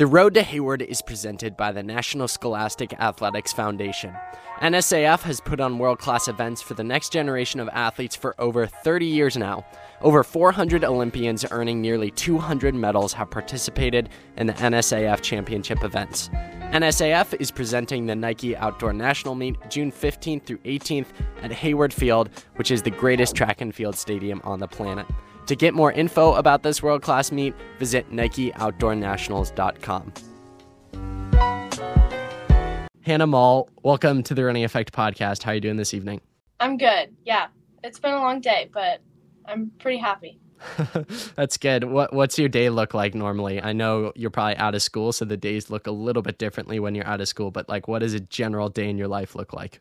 The Road to Hayward is presented by the National Scholastic Athletics Foundation. NSAF has put on world class events for the next generation of athletes for over 30 years now. Over 400 Olympians earning nearly 200 medals have participated in the NSAF championship events. NSAF is presenting the Nike Outdoor National Meet June 15th through 18th at Hayward Field, which is the greatest track and field stadium on the planet. To get more info about this world class meet, visit NikeOutdoorNationals.com. Hana Moll, welcome to the Running Effect podcast. How are you doing this evening? I'm good. Yeah, it's been a long day, but I'm pretty happy. That's good. What What's your day look like normally? I know you're probably out of school, so the days look a little bit differently when you're out of school. But like, what does a general day in your life look like?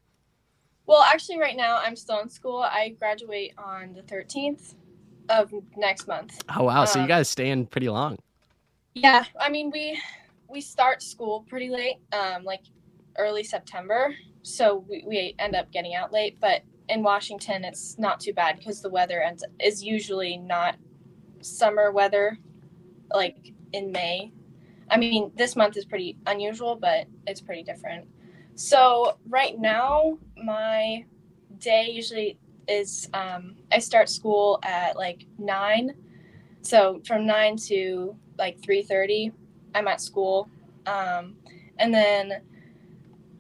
Well, actually, right now I'm still in school. I graduate on the 13th, of next month. Oh wow! So you um, guys stay in pretty long. Yeah, I mean we we start school pretty late, um, like early September. So we, we end up getting out late, but in Washington it's not too bad because the weather ends is usually not summer weather, like in May. I mean, this month is pretty unusual, but it's pretty different. So right now, my day usually is um, I start school at like nine, so from nine to like three thirty, I'm at school, um, and then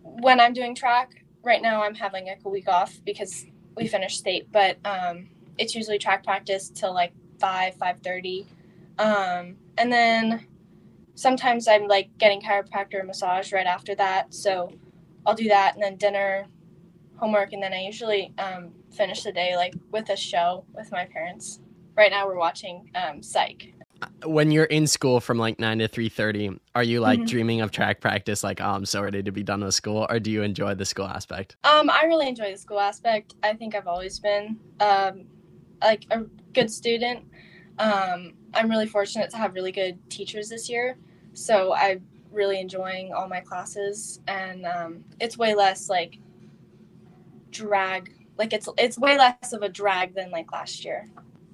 when I'm doing track, right now I'm having like a week off because we finished state, but um, it's usually track practice till like five five thirty, um, and then sometimes I'm like getting chiropractor massage right after that, so I'll do that, and then dinner, homework, and then I usually um, finish the day like with a show with my parents. Right now we're watching um, Psych. When you're in school from like nine to three thirty, are you like mm-hmm. dreaming of track practice? Like, oh, I'm so ready to be done with school, or do you enjoy the school aspect? Um, I really enjoy the school aspect. I think I've always been um, like a good student. Um, I'm really fortunate to have really good teachers this year, so I'm really enjoying all my classes, and um, it's way less like drag like it's it's way less of a drag than like last year.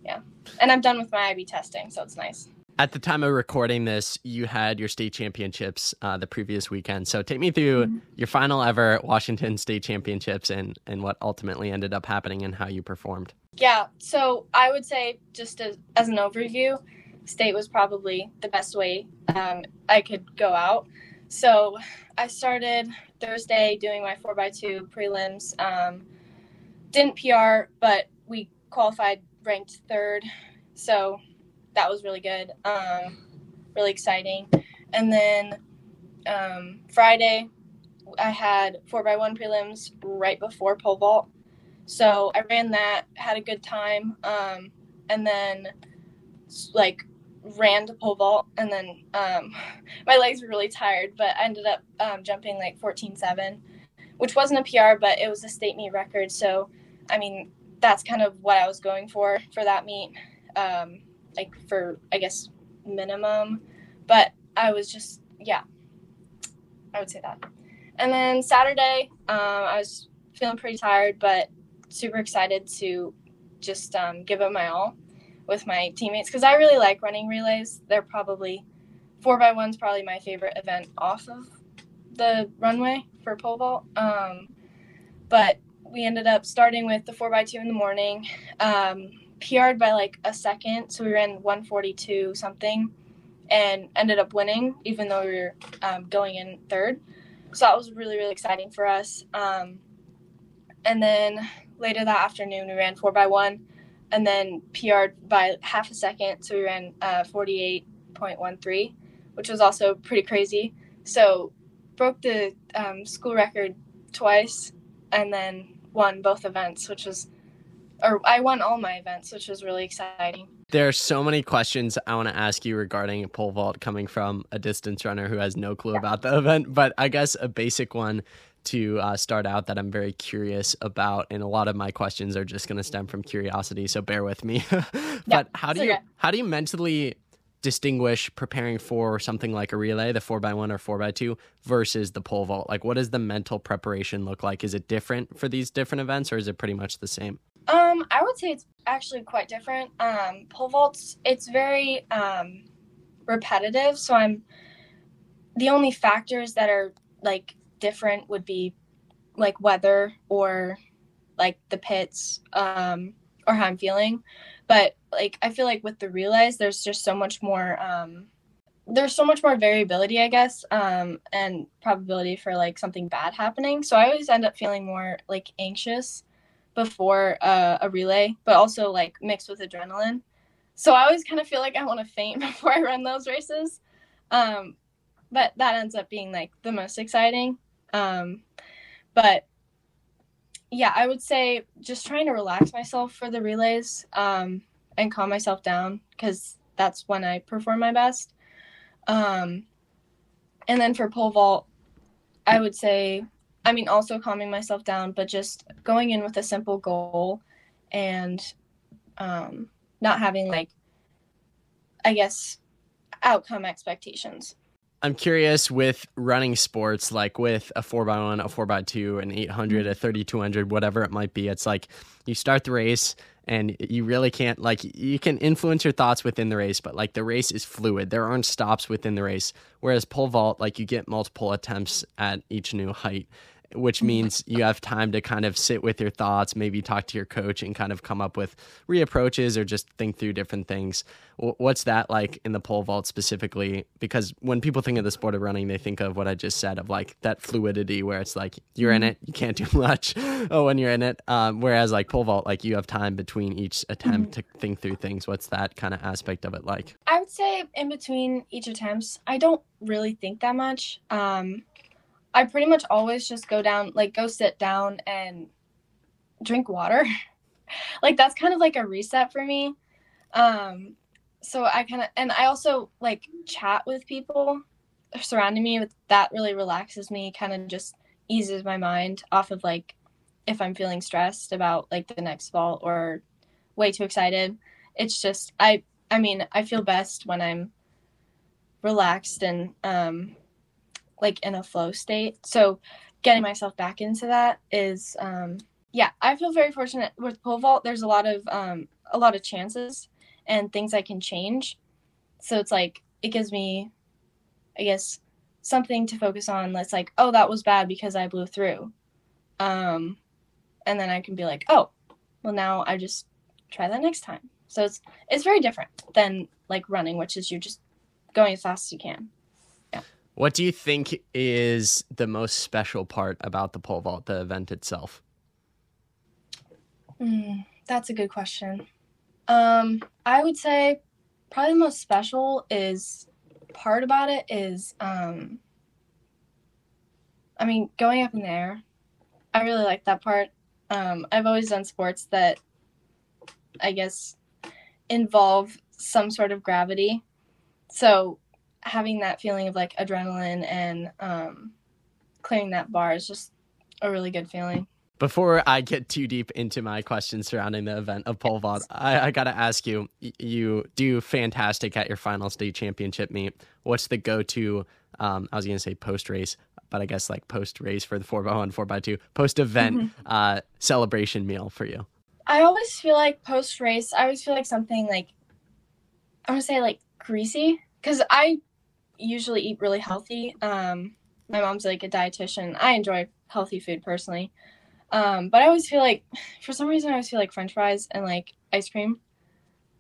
Yeah. And I'm done with my IB testing, so it's nice. At the time of recording this, you had your state championships uh, the previous weekend. So take me through mm-hmm. your final ever Washington State Championships and, and what ultimately ended up happening and how you performed. Yeah, so I would say just as, as an overview, state was probably the best way um, I could go out. So I started Thursday doing my 4x2 prelims. Um, didn't PR, but we qualified ranked third. So that was really good, um, really exciting. And then um, Friday, I had 4x1 prelims right before pole vault. So I ran that, had a good time, um, and then like ran to pole vault. And then um, my legs were really tired, but I ended up um, jumping like 14-7 which wasn't a PR, but it was a state meet record. So I mean, that's kind of what I was going for for that meet, um, like for I guess minimum. But I was just yeah, I would say that. And then Saturday, um, I was feeling pretty tired, but super excited to just um, give it my all with my teammates because I really like running relays. They're probably four by one's probably my favorite event off of the runway for pole vault. Um, but we ended up starting with the four by two in the morning, um, PR'd by like a second. So we ran 142 something and ended up winning, even though we were um, going in third. So that was really, really exciting for us. Um, and then later that afternoon, we ran 4x1 and then PR'd by half a second. So we ran uh, 48.13, which was also pretty crazy. So broke the um, school record twice and then won both events, which was, or I won all my events, which was really exciting. There are so many questions I want to ask you regarding pole vault coming from a distance runner who has no clue yeah. about the event. But I guess a basic one to uh, start out that I'm very curious about, and a lot of my questions are just going to stem from curiosity. So bear with me. but yeah, how do you how do you mentally distinguish preparing for something like a relay, the four by one or four by two, versus the pole vault? Like, what does the mental preparation look like? Is it different for these different events, or is it pretty much the same? Um, I would say it's actually quite different. Um, pole vaults, it's very um, repetitive, so I'm the only factors that are like different would be like weather or like the pits um, or how I'm feeling. But like I feel like with the relays, there's just so much more. Um, there's so much more variability, I guess, um, and probability for like something bad happening. So I always end up feeling more like anxious before uh, a relay, but also like mixed with adrenaline. So I always kind of feel like I want to faint before I run those races. Um, but that ends up being like the most exciting. Um, but yeah, I would say just trying to relax myself for the relays um, and calm myself down because that's when I perform my best. Um, and then for pole vault, I would say, I mean, also calming myself down, but just going in with a simple goal and um, not having like, I guess, outcome expectations. I'm curious with running sports, like with a 4x1, a 4x2, an 800, mm-hmm. a 3200, whatever it might be. It's like you start the race and you really can't, like, you can influence your thoughts within the race, but like the race is fluid. There aren't stops within the race. Whereas pole vault, like, you get multiple attempts at each new height which mm-hmm. means you have time to kind of sit with your thoughts, maybe talk to your coach and kind of come up with reapproaches or just think through different things. What's that like in the pole vault specifically? Because when people think of the sport of running, they think of what I just said of like that fluidity where it's like you're in mm-hmm. it, you can't do much oh, when you're in it. Um, whereas like pole vault, like you have time between each attempt mm-hmm. to think through things. What's that kind of aspect of it like? I would say in between each attempts, I don't really think that much. Um, I pretty much always just go down, like go sit down and drink water. like that's kind of like a reset for me. Um so I kind of and I also like chat with people surrounding me with that really relaxes me, kind of just eases my mind off of like if I'm feeling stressed about like the next vault or way too excited. It's just I I mean, I feel best when I'm relaxed and um like in a flow state. So getting myself back into that is um yeah, I feel very fortunate with pole vault. There's a lot of um a lot of chances and things I can change. So it's like it gives me I guess something to focus on that's like, oh, that was bad because I blew through. Um and then I can be like, oh, well now I just try that next time. So it's it's very different than like running, which is you're just going as fast as you can. What do you think is the most special part about the pole vault, the event itself? Mm, that's a good question. Um, I would say probably the most special is part about it is um, I mean, going up in the air. I really like that part. Um, I've always done sports that I guess involve some sort of gravity. So having that feeling of like adrenaline and um, clearing that bar is just a really good feeling. Before I get too deep into my questions surrounding the event of pole vault, I, I got to ask you: you do fantastic at your final state championship meet. What's the go-to? Um, I was to say post race, but I guess like post race for the four by one, four by two, post event mm-hmm. uh, celebration meal for you. I always feel like post race. I always feel like something like I want to say like greasy because I usually eat really healthy. Um, my mom's like a dietitian. I enjoy healthy food personally. Um, but I always feel like, for some reason, I always feel like French fries and like ice cream.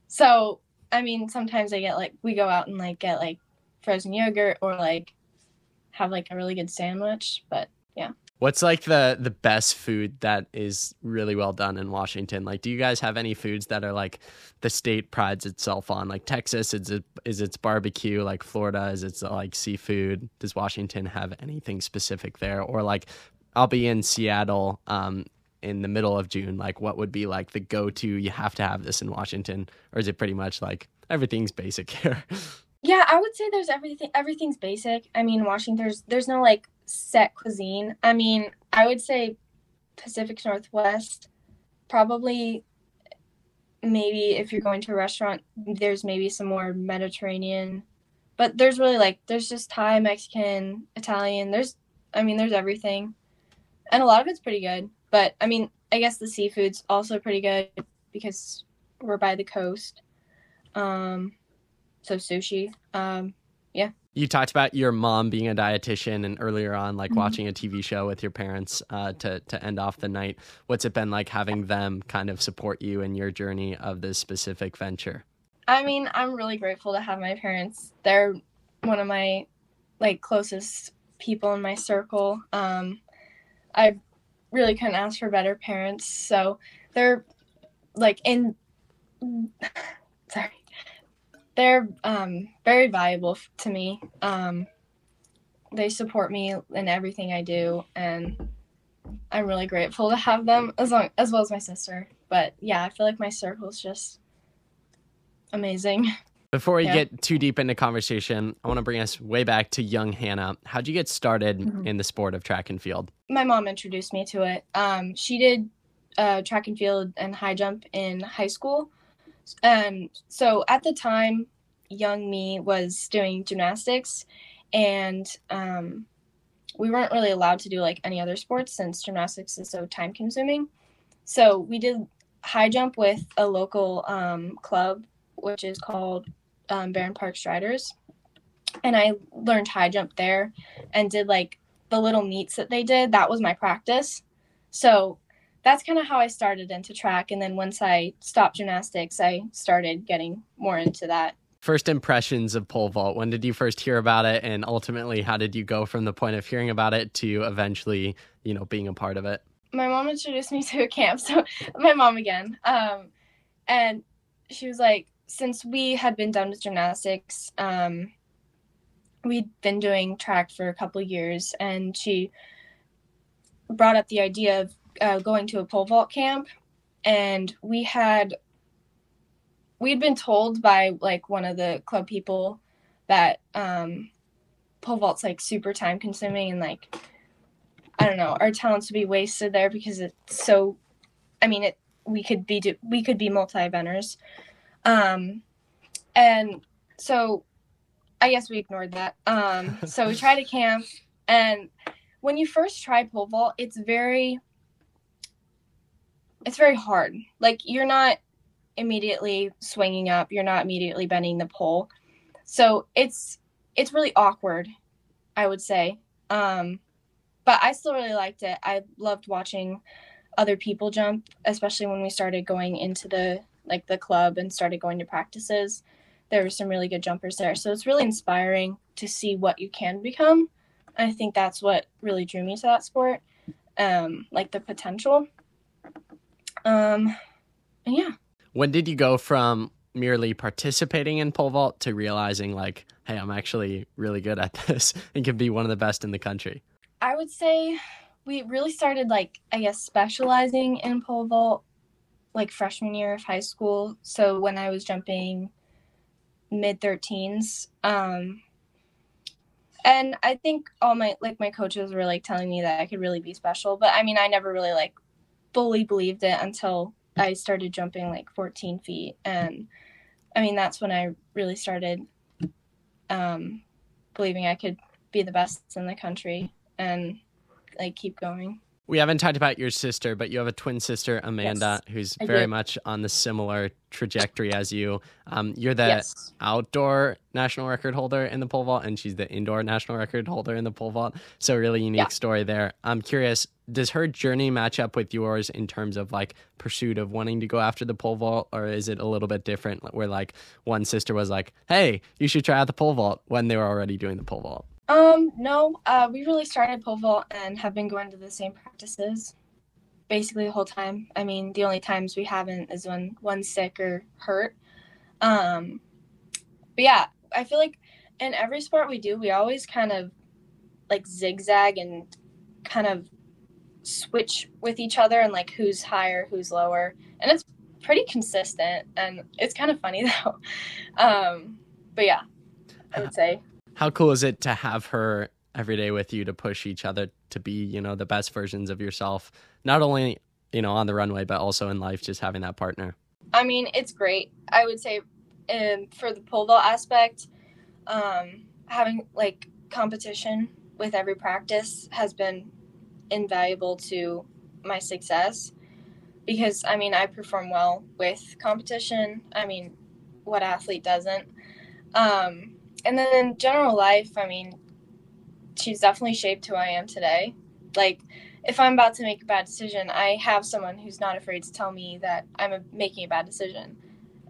So, I mean, sometimes I get like, we go out and like get like frozen yogurt or like have like a really good sandwich. But. What's like the the best food that is really well done in Washington? Like, do you guys have any foods that are like the state prides itself on? Like Texas, is it is its barbecue? Like Florida, is its like seafood? Does Washington have anything specific there? Or like, I'll be in Seattle um, in the middle of June. Like, what would be like the go to? You have to have this in Washington, or is it pretty much like everything's basic here? Yeah, I would say there's everything. Everything's basic. I mean, Washington, there's there's no like set cuisine. I mean, I would say Pacific Northwest, probably maybe if you're going to a restaurant, there's maybe some more Mediterranean, but there's really like there's just Thai, Mexican, Italian. There's I mean, there's everything, and a lot of it's pretty good. But I mean, I guess the seafood's also pretty good because we're by the coast. Um, so sushi. Um, yeah. You talked about your mom being a dietitian and earlier on, like Mhm. watching a TV show with your parents uh, to, to end off the night. What's it been like having them kind of support you in your journey of this specific venture? I mean, I'm really grateful to have my parents. They're one of my like closest people in my circle. Um, I really couldn't ask for better parents. So they're like in sorry. They're um, very valuable to me. Um, they support me in everything I do, and I'm really grateful to have them as long as well as my sister. But yeah, I feel like my circle is just amazing. Before we Yeah. get too deep into conversation, I want to bring us way back to young Hana. How'd you get started Mhm. in the sport of track and field? My mom introduced me to it. Um, she did uh, track and field and high jump in high school. Um, so at the time, young me was doing gymnastics, and um, we weren't really allowed to do like any other sports since gymnastics is so time consuming. So we did high jump with a local um, club, which is called um, Barron Park Striders. And I learned high jump there and did like the little meets that they did. That was my practice. So that's kind of how I started into track. And then once I stopped gymnastics, I started getting more into that. First impressions of pole vault. When did you first hear about it, and ultimately, how did you go from the point of hearing about it to eventually, you know, being a part of it? my mom introduced me to a camp so my mom again um and she was like since we had been done with gymnastics um we'd been doing track for a couple years and she brought up the idea of uh, going to a pole vault camp and we had we'd been told by like one of the club people that um pole vault's like super time consuming and like I don't know, our talents would be wasted there because it's so. I mean, it we could be do, we could be multi eventers, um, and so I guess we ignored that. Um, so we tried a camp, and when you first try pole vault, it's very it's very hard. Like you're not immediately swinging up, you're not immediately bending the pole, so it's it's really awkward. I would say. Um, but I still really liked it. I loved watching other people jump, especially when we started going into the like the club and started going to practices. There were some really good jumpers there. So it's really inspiring to see what you can become. I think that's what really drew me to that sport. Um, like the potential. Um and yeah. When did you go from merely participating in pole vault to realizing like, hey, I'm actually really good at this and can be one of the best in the country? I would say we really started like I guess specializing in pole vault like freshman year of high school. So when I was jumping mid 13s um and I think all my like my coaches were like telling me that I could really be special, but I mean I never really like fully believed it until I started jumping like 14 feet and I mean that's when I really started um believing I could be the best in the country and like keep going. We haven't talked about your sister, but you have a twin sister, Amanda, Yes, who's I very do. much on the similar trajectory as you. Um, you're the yes. outdoor national record holder in the pole vault, and she's the indoor national record holder in the pole vault. So, really unique Yeah. story there. I'm curious, does her journey match up with yours in terms of like pursuit of wanting to go after the pole vault, or is it a little bit different where like one sister was like, hey, you should try out the pole vault when they were already doing the pole vault? Um, no, uh, we really started pole vault and have been going to the same practices basically the whole time. I mean, the only times we haven't is when one's sick or hurt. Um, but yeah, I feel like in every sport we do, we always kind of like zigzag and kind of switch with each other and like who's higher, who's lower. And it's pretty consistent and it's kind of funny though. Um, but yeah, I would say. How cool is it to have her every day with you to push each other to be, you know, the best versions of yourself, not only, you know, on the runway, but also in life, just having that partner? I mean, it's great. I would say um, for the pole vault aspect, um, having like competition with every practice has been invaluable to my success because I mean, I perform well with competition. I mean, what athlete doesn't? Um, and then in general life, I mean, she's definitely shaped who I am today. Like, if I'm about to make a bad decision, I have someone who's not afraid to tell me that I'm a, making a bad decision.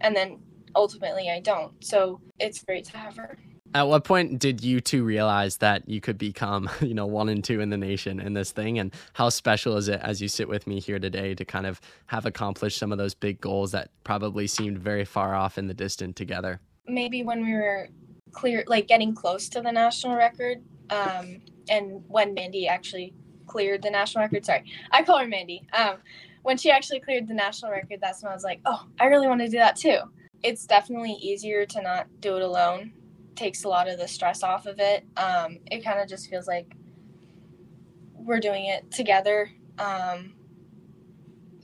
And then ultimately I don't. So it's great to have her. At what point did you two realize that you could become, you know, one and two in the nation in this thing? And how special is it as you sit with me here today to kind of have accomplished some of those big goals that probably seemed very far off in the distant together? Maybe when we were clear, like getting close to the national record, um, and when Mandy actually cleared the national record. Sorry, I call her Mandy. Um, when she actually cleared the national record, that's when I was like, oh, I really want to do that too. It's definitely easier to not do it alone. Takes a lot of the stress off of it. Um, it kind of just feels like we're doing it together. Um,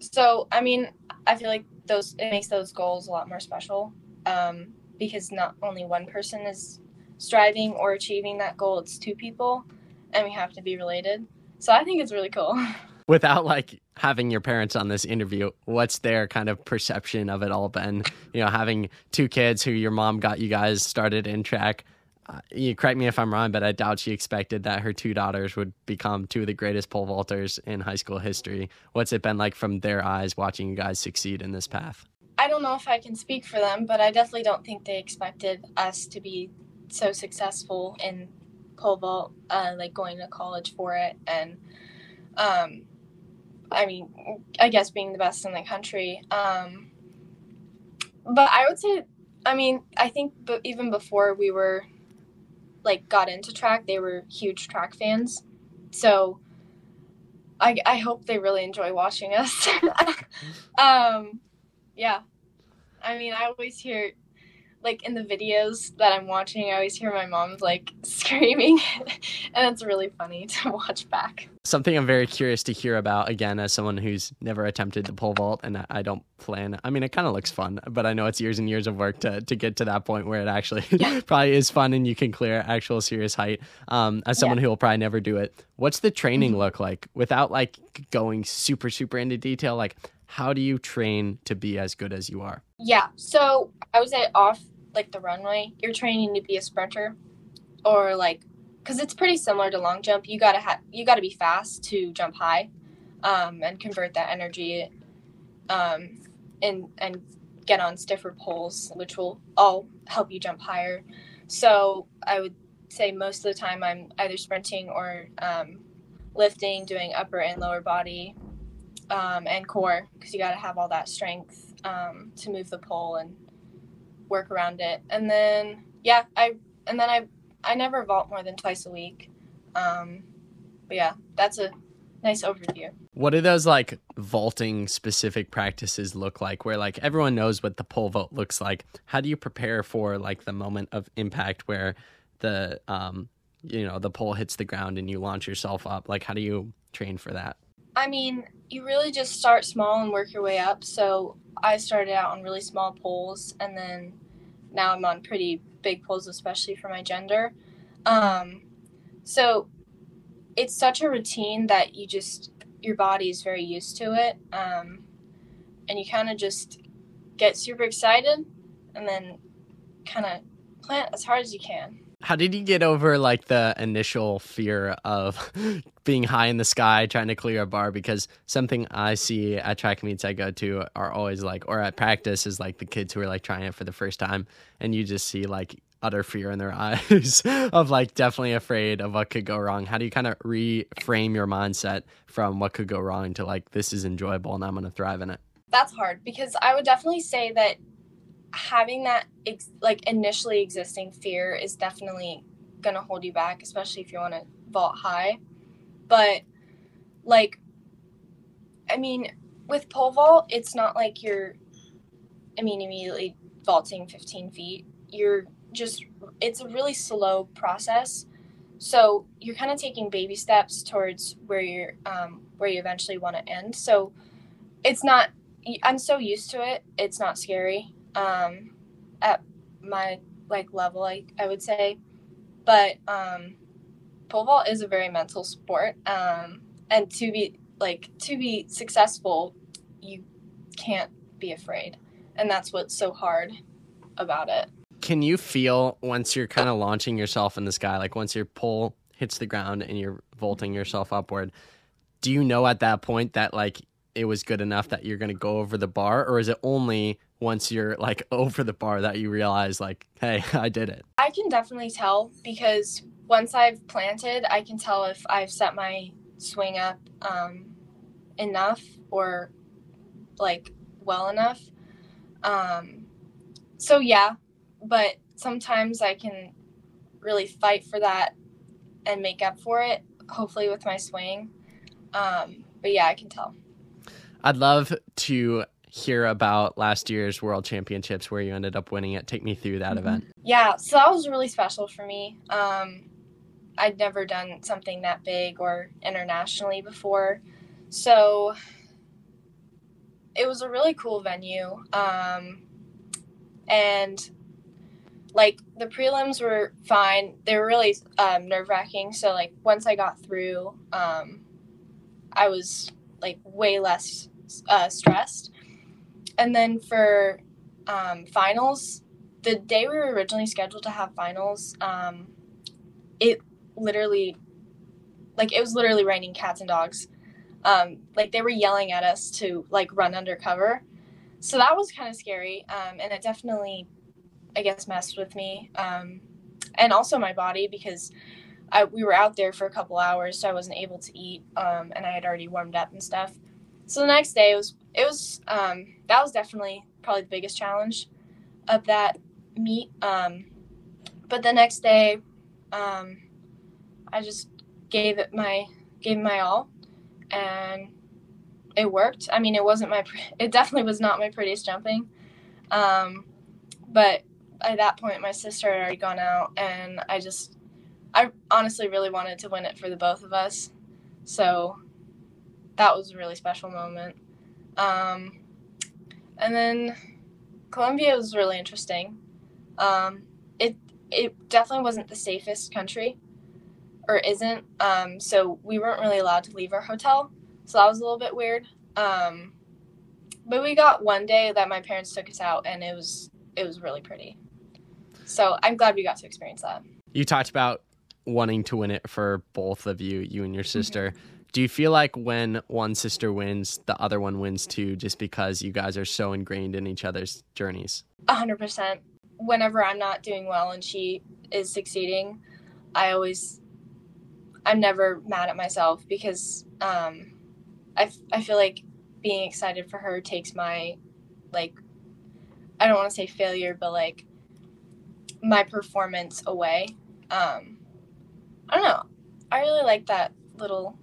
so, I mean, I feel like those it makes those goals a lot more special um, because not only one person is striving or achieving that goal; it's two people, and we have to be related. So I think it's really cool. Without like having your parents on this interview, what's their kind of perception of it all been? You know, having two kids who your mom got you guys started in track. Uh, you correct me if I'm wrong, but I doubt she expected that her two daughters would become two of the greatest pole vaulters in high school history. What's it been like from their eyes watching you guys succeed in this path? I don't know if I can speak for them, but I definitely don't think they expected us to be so successful in pole vault, uh, like going to college for it, and um, I mean, I guess being the best in the country. Um, but I would say, I mean, I think, but even before we were like got into track, they were huge track fans, so. I, I hope they really enjoy watching us. um, yeah. I mean, I always hear like in the videos that I'm watching, I always hear my mom's like screaming, and it's really funny to watch back. Something I'm very curious to hear about again, as someone who's never attempted the pole vault, and I don't plan. I mean, it kind of looks fun, but I know it's years and years of work to to get to that point where it actually yeah. probably is fun and you can clear actual serious height. Um, as someone yeah. who will probably never do it, what's the training mm-hmm. look like without like going super super into detail? Like, how do you train to be as good as you are? Yeah, so I would say off like the runway, you're training to be a sprinter, or like, because it's pretty similar to long jump. You gotta have you gotta be fast to jump high, um, and convert that energy, um, and and get on stiffer poles, which will all help you jump higher. So I would say most of the time I'm either sprinting or um, lifting, doing upper and lower body, um, and core because you got to have all that strength um, to move the pole and work around it. And then yeah, I and then I I never vault more than twice a week. Um, but yeah, that's a nice overview. What do those like vaulting specific practices look like where like everyone knows what the pole vault looks like? How do you prepare for like the moment of impact where the um you know the pole hits the ground and you launch yourself up? Like how do you train for that? I mean, you really just start small and work your way up. So I started out on really small poles and then now I'm on pretty big poles, especially for my gender. Um, so it's such a routine that you just your body is very used to it, um, and you kind of just get super excited, and then kind of plant as hard as you can. How did you get over like the initial fear of being high in the sky trying to clear a bar? Because something I see at track meets I go to are always like, or at practice is like the kids who are like trying it for the first time, and you just see like utter fear in their eyes of like definitely afraid of what could go wrong. How do you kind of reframe your mindset from what could go wrong to like this is enjoyable and I'm going to thrive in it? That's hard because I would definitely say that having that ex- like initially existing fear is definitely going to hold you back especially if you want to vault high. But like i mean with pole vault it's not like you're i mean immediately vaulting 15 feet. You're just it's a really slow process. So you're kind of taking baby steps towards where you're um, where you eventually want to end. So it's not i'm so used to it it's not scary um, at my like level, I, I would say. But um, pole vault is a very mental sport, um, and to be like to be successful, you can't be afraid, and that's what's so hard about it. Can you feel once you're kind of launching yourself in the sky, like once your pole hits the ground and you're vaulting yourself upward, do you know at that point that like it was good enough that you're going to go over the bar or is it only once you're like over the bar that you realize like hey i did it? I can definitely tell because once i've planted i can tell if i've set my swing up um, enough or like well enough. Um, so yeah but sometimes i can really fight for that and make up for it hopefully with my swing. Um, but yeah i can tell I'd love to hear about last year's World Championships where you ended up winning it. Take me through that mm-hmm. event. Yeah, so that was really special for me. Um, I'd never done something that big or internationally before. So it was a really cool venue. Um, and like the prelims were fine. They were really um, nerve wracking. So like once I got through, um, I was like way less uh, stressed. And then for um, finals, the day we were originally scheduled to have finals, um, it literally, like, it was literally raining cats and dogs. Um, like, they were yelling at us to, like, run undercover. So that was kind of scary. Um, and it definitely, I guess, messed with me. Um, and also my body because I, we were out there for a couple hours, so I wasn't able to eat. Um, and I had already warmed up and stuff. So the next day it was it was um, that was definitely probably the biggest challenge of that meet. Um, but the next day, um, I just gave it my gave my all, and it worked. I mean, it wasn't my it definitely was not my prettiest jumping, um, but at that point my sister had already gone out, and I just I honestly really wanted to win it for the both of us, so that was a really special moment. Um, and then Colombia was really interesting. Um, it it definitely wasn't the safest country, or isn't. Um, so we weren't really allowed to leave our hotel. So that was a little bit weird. Um, but we got one day that my parents took us out, and it was it was really pretty. So I'm glad we got to experience that. You talked about wanting to win it for both of you, you and your sister. Mm-hmm. Do you feel like when one sister wins, the other one wins too, just because you guys are so ingrained in each other's journeys? A hundred percent. Whenever I'm not doing well and she is succeeding, I always, I'm never mad at myself because um, I, I feel like being excited for her takes my, like, I don't want to say failure, but like my performance away. Um, I don't know. I really like that little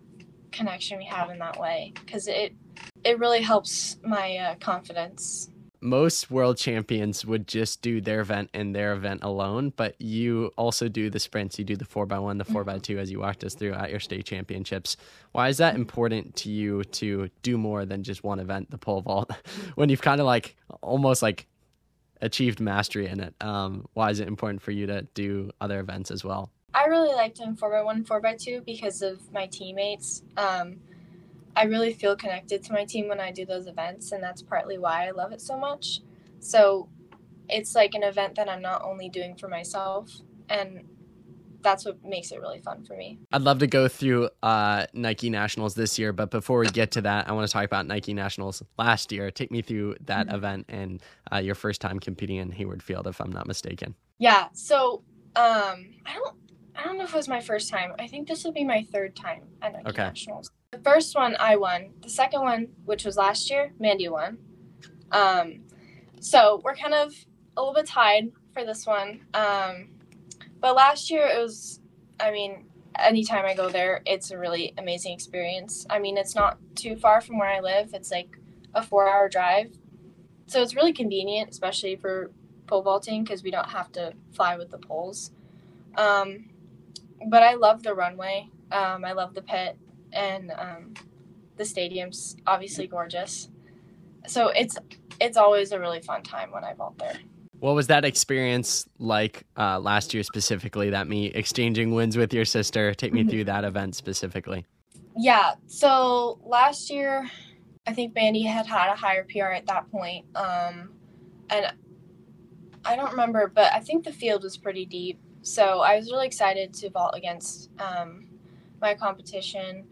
connection we have in that way because it it really helps my uh, confidence most world champions would just do their event and their event alone, but you also do the sprints. You do the 4x1, the 4x2 mm-hmm. as you walked us through at your state championships. Why is that important to you to do more than just one event, the pole vault, when you've kind of like almost like achieved mastery in it? Um, why is it important for you to do other events as well? I really like doing 4x1 4x2 because of my teammates. Um, I really feel connected to my team when I do those events, and that's partly why I love it so much. So it's like an event that I'm not only doing for myself, and that's what makes it really fun for me. I'd love to go through uh, Nike Nationals this year, but before we get to that, I want to talk about Nike Nationals last year. Take me through that mm-hmm. event and uh, your first time competing in Hayward Field, if I'm not mistaken. Yeah, so um, I don't I don't know if it was my first time. I think this will be my third time at Nike okay. Nationals. The first one I won. The second one, which was last year, Mandy won. Um, so we're kind of a little bit tied for this one. Um, but last year it was, I mean, anytime I go there, it's a really amazing experience. I mean, it's not too far from where I live. It's like a four-hour drive, so it's really convenient, especially for pole vaulting because we don't have to fly with the poles. Um, but I love the runway. Um, I love the pit, and um, the stadium's obviously gorgeous. So it's it's always a really fun time when I vault there. What was that experience like uh, last year specifically? That me exchanging wins with your sister. Take me through that event specifically. Yeah. So last year, I think Mandy had had a higher PR at that point, um, and I don't remember, but I think the field was pretty deep. So I was really excited to vault against um, my competition.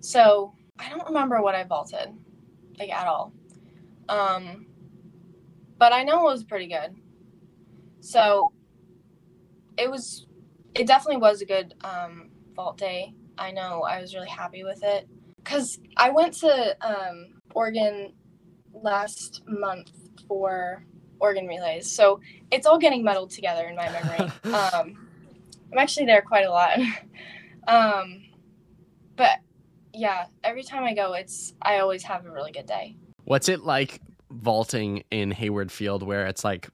So I don't remember what I vaulted, like at all. Um, but I know it was pretty good. So it was, it definitely was a good um, vault day. I know I was really happy with it because I went to um, Oregon last month for Oregon relays. So it's all getting muddled together in my memory. um, I'm actually there quite a lot. um, but yeah, every time I go, it's I always have a really good day. What's it like vaulting in Hayward Field, where it's like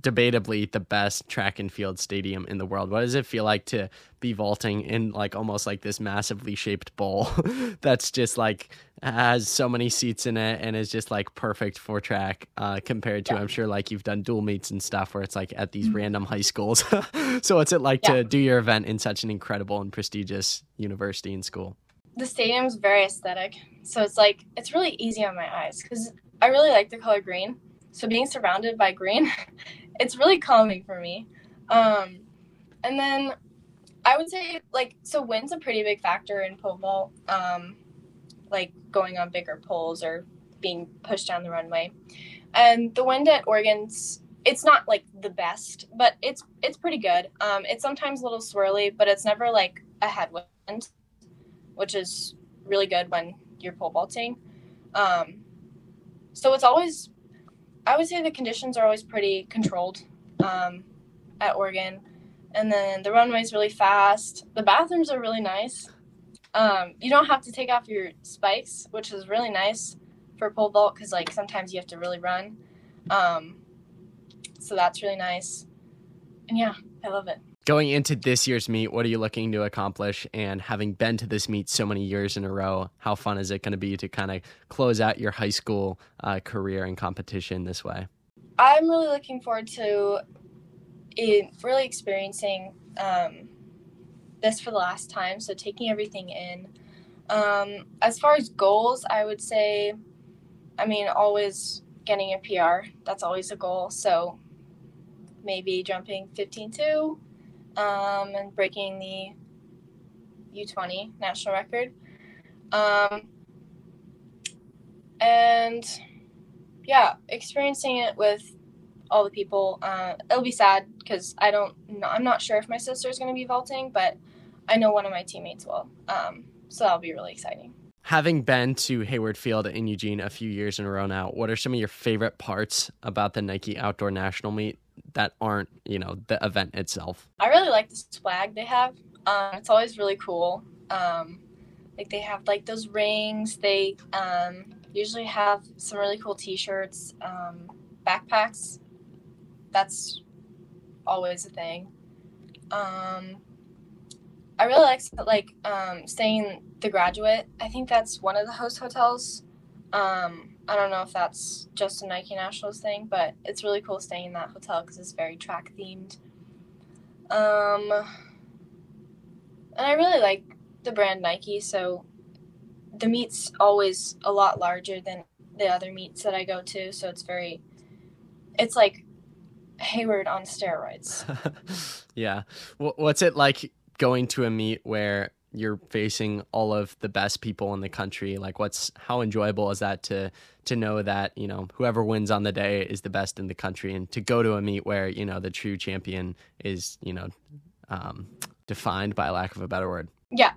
debatably the best track and field stadium in the world. What does it feel like to be vaulting in like almost like this massively shaped bowl that's just like has so many seats in it and is just like perfect for track uh, compared to yeah. I'm sure like you've done dual meets and stuff where it's like at these mm-hmm. random high schools. so what's it like yeah. to do your event in such an incredible and prestigious university and school? The stadium's very aesthetic. So it's like it's really easy on my eyes cuz I really like the color green so being surrounded by green, it's really calming for me. Um, and then I would say like so wind's a pretty big factor in pole vault, um, like going on bigger poles or being pushed down the runway. And the wind at Oregon's it's not like the best, but it's it's pretty good. Um, it's sometimes a little swirly, but it's never like a headwind, which is really good when you're pole vaulting. Um, so it's always I would say the conditions are always pretty controlled um, at Oregon. And then the runway's really fast. The bathrooms are really nice. Um, you don't have to take off your spikes, which is really nice for pole vault because like sometimes you have to really run. Um, so that's really nice. And yeah, I love it going into this year's meet, what are you looking to accomplish? And having been to this meet so many years in a row, how fun is it going to be to kind of close out your high school uh, career and competition this way? I'm really looking forward to really experiencing um, this for the last time. So taking everything in. Um, as far as goals, I would say, I mean, always getting a PR. That's always a goal. So maybe jumping 15.2 um, and breaking the U20 national record. Um, and yeah, experiencing it with all the people. Uh, it'll be sad because I don't. I'm not sure if my sister is going to be vaulting, but I know one of my teammates will. Um, so that'll be really exciting. Having been to Hayward Field in Eugene a few years in a row now, what are some of your favorite parts about the Nike Outdoor National Meet that aren't you know the event itself. I really like the swag they have. Um, it's always really cool. Um, like they have like those rings. They um, usually have some really cool t-shirts um, backpacks. That's always a thing. Um, i really like like um, staying the graduate. I think that's one of the host hotels. Um, I don't know if that's just a Nike Nationals thing, but it's really cool staying in that hotel because it's very track themed. Um, and I really like the brand Nike, so the meet's always a lot larger than the other meets that I go to, so it's very, it's like Hayward on steroids. yeah. What's it like going to a meet where you're facing all of the best people in the country like what's how enjoyable is that to to know that you know whoever wins on the day is the best in the country and to go to a meet where you know the true champion is you know um, defined by lack of a better word. Yeah.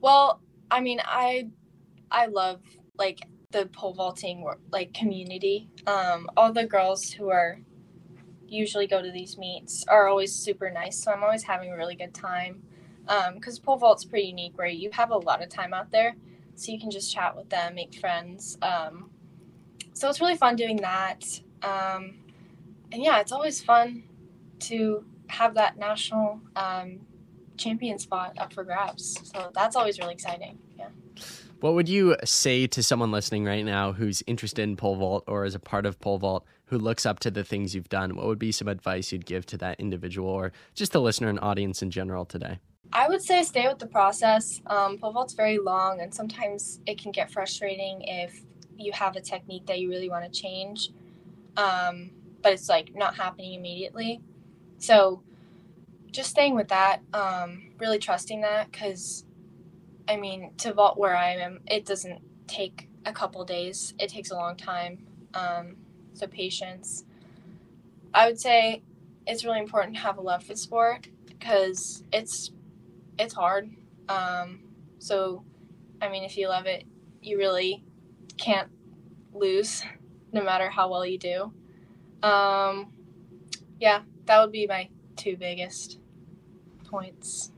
Well i mean i i love like the pole vaulting like community. Um all the girls who are usually go to these meets are always super nice so i'm always having a really good time because um, pole vault's pretty unique where you have a lot of time out there so you can just chat with them make friends um, so it's really fun doing that um, and yeah it's always fun to have that national um, champion spot up for grabs so that's always really exciting yeah. What would you say to someone listening right now who's interested in pole vault or is a part of pole vault who looks up to the things you've done? What would be some advice you'd give to that individual or just the listener and audience in general today I would say stay with the process. Um, pole vault's very long, and sometimes it can get frustrating if you have a technique that you really want to change. Um, but it's like not happening immediately. So just staying with that, um, really trusting that because I mean, to vault where I am, it doesn't take a couple days, it takes a long time. Um, so, patience. I would say it's really important to have a love for sport because it's it's hard. Um, so, I mean, if you love it, you really can't lose, no matter how well you do. Um, yeah, that would be my two biggest points.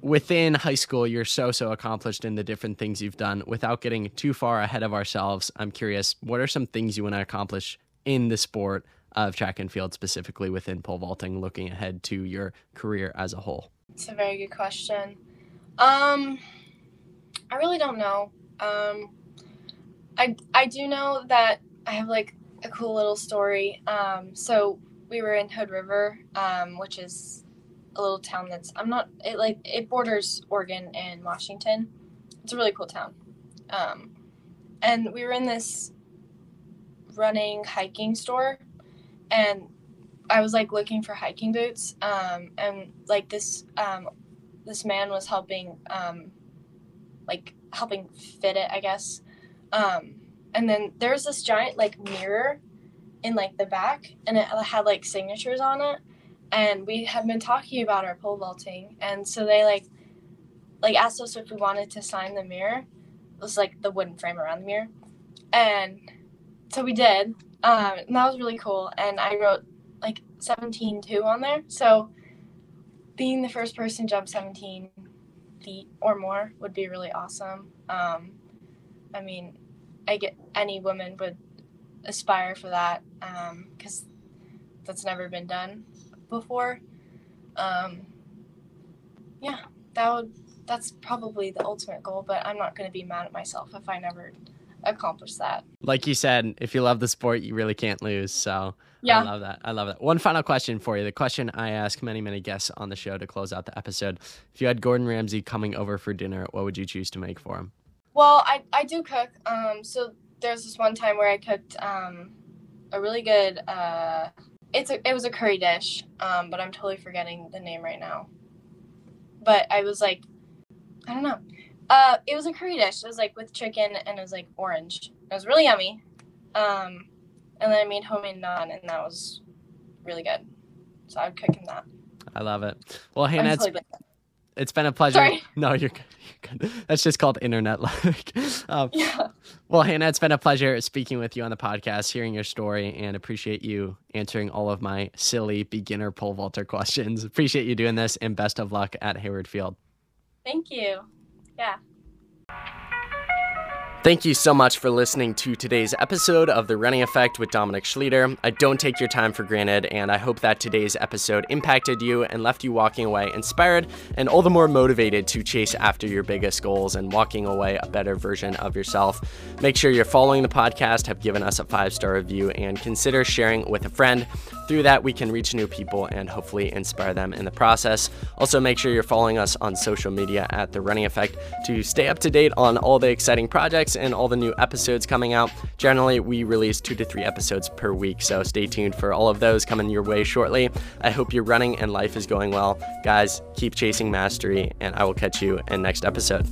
Within high school, you're so, so accomplished in the different things you've done. Without getting too far ahead of ourselves, I'm curious, what are some things you want to accomplish in the sport of track and field, specifically within pole vaulting, looking ahead to your career as a whole? It's a very good question. Um, I really don't know. Um, I I do know that I have like a cool little story. Um, so we were in Hood River, um, which is a little town that's I'm not it like it borders Oregon and Washington. It's a really cool town. Um, and we were in this running hiking store and I was like looking for hiking boots um, and like this um, this man was helping um, like helping fit it I guess. Um, and then there was this giant like mirror in like the back and it had like signatures on it. And we had been talking about our pole vaulting and so they like like asked us if we wanted to sign the mirror. It was like the wooden frame around the mirror. And so we did um, and that was really cool and i wrote like 17 2 on there so being the first person to jump 17 feet or more would be really awesome um, i mean i get any woman would aspire for that because um, that's never been done before. Um, yeah, that would that's probably the ultimate goal, but I'm not going to be mad at myself if I never accomplish that. Like you said, if you love the sport, you really can't lose. So yeah, I love that. I love that. One final question for you. The question I ask many, many guests on the show to close out the episode: If you had Gordon Ramsay coming over for dinner, what would you choose to make for him? Well, I I do cook. Um, so there's this one time where I cooked um, a really good. Uh, it's a, it was a curry dish, um, but I'm totally forgetting the name right now. But I was like, I don't know. Uh, it was a curry dish. It was like with chicken and it was like orange. It was really yummy. Um, and then I made homemade naan, and that was really good. So I would cook him that. I love it. Well, Hana, it's, it's been a pleasure. Sorry. No, you're good. You're good. That's just called internet like. um, yeah. Well, Hana, it's been a pleasure speaking with you on the podcast, hearing your story, and appreciate you answering all of my silly beginner pole vaulter questions. Appreciate you doing this, and best of luck at Hayward Field. Thank you. Yeah. Thank you so much for listening to today's episode of The Running Effect with Dominic Schlueter. I don't take your time for granted, and I hope that today's episode impacted you and left you walking away inspired and all the more motivated to chase after your biggest goals and walking away a better version of yourself. Make sure you're following the podcast, have given us a five star review, and consider sharing with a friend. Through that, we can reach new people and hopefully inspire them in the process. Also, make sure you're following us on social media at The Running Effect to stay up to date on all the exciting projects and all the new episodes coming out. Generally, we release two to three episodes per week, so stay tuned for all of those coming your way shortly. I hope you're running and life is going well. Guys, keep chasing mastery, and I will catch you in next episode.